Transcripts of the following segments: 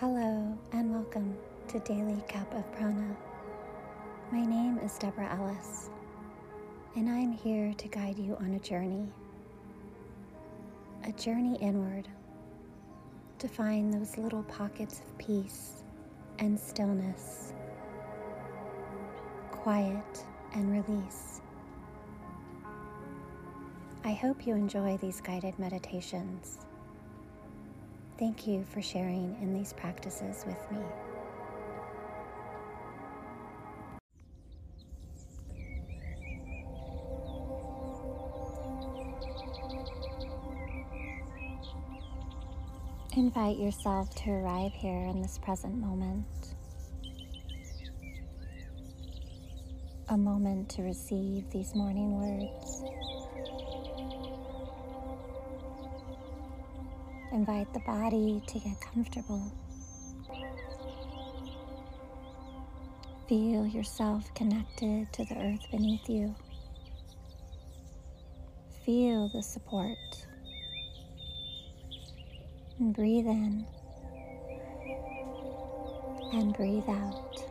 Hello and welcome to Daily Cup of Prana. My name is Deborah Ellis, and I'm here to guide you on a journey. A journey inward to find those little pockets of peace and stillness, quiet and release. I hope you enjoy these guided meditations Thank you for sharing in these practices with me. Invite yourself to arrive here in this present moment. A moment to receive these morning words. Invite the body to get comfortable. Feel yourself connected to the earth beneath you. Feel the support. And breathe in and breathe out.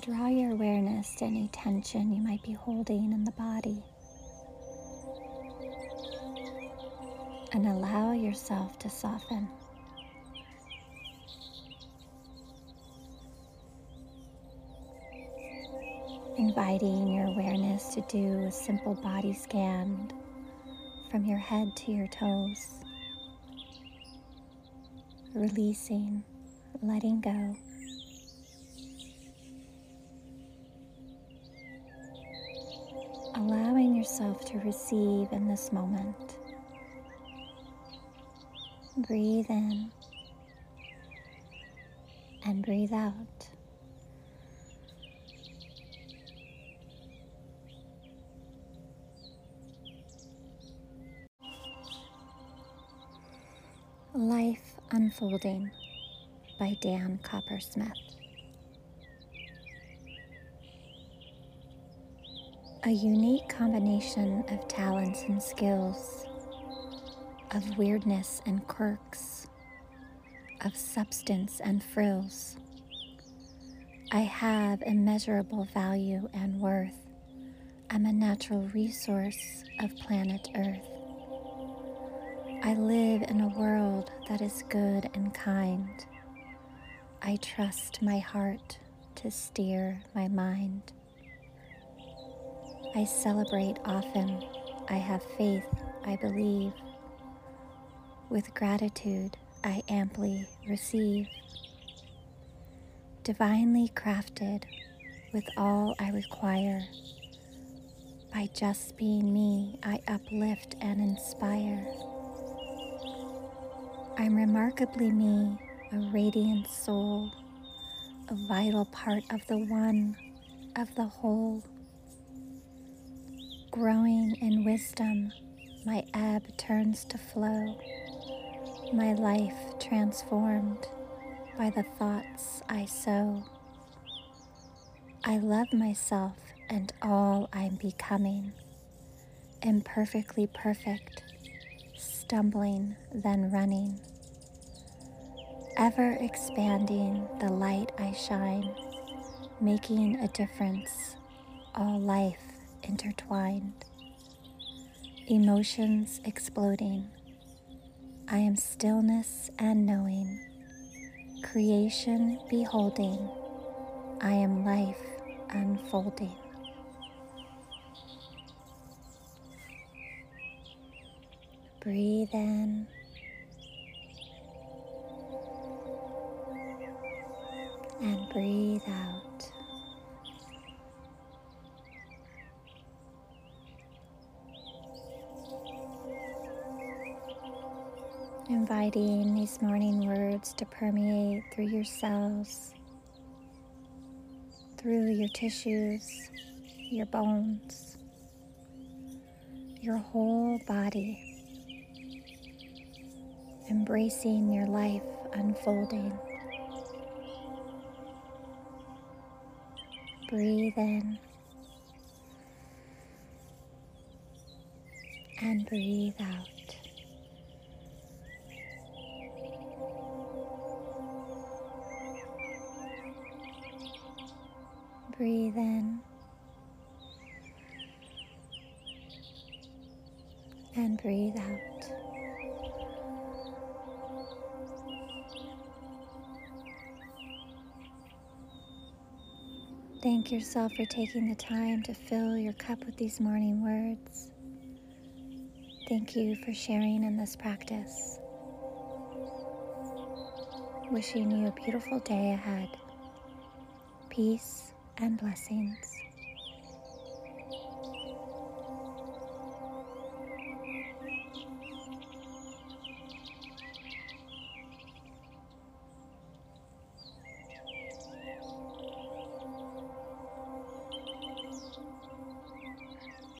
Draw your awareness to any tension you might be holding in the body. And allow yourself to soften. Inviting your awareness to do a simple body scan from your head to your toes. Releasing, letting go. Allowing yourself to receive in this moment. Breathe in and breathe out. Life Unfolding by Dan Coppersmith. A unique combination of talents and skills, of weirdness and quirks, of substance and frills. I have immeasurable value and worth. I'm a natural resource of planet Earth. I live in a world that is good and kind. I trust my heart to steer my mind. I celebrate often. I have faith, I believe. With gratitude, I amply receive. Divinely crafted with all I require. By just being me, I uplift and inspire. I'm remarkably me, a radiant soul, a vital part of the one, of the whole Growing in wisdom, my ebb turns to flow, my life transformed by the thoughts I sow. I love myself and all I'm becoming, imperfectly perfect, stumbling, then running, ever expanding the light I shine, making a difference, all life intertwined, emotions exploding. I am stillness and knowing, creation beholding. I am life unfolding. Breathe in. And breathe out. Inviting these morning words to permeate through your cells, through your tissues, your bones, your whole body, embracing your life unfolding. Breathe in and breathe out. Breathe in and breathe out. Thank yourself for taking the time to fill your cup with these morning words. Thank you for sharing in this practice. Wishing you a beautiful day ahead. Peace and blessings.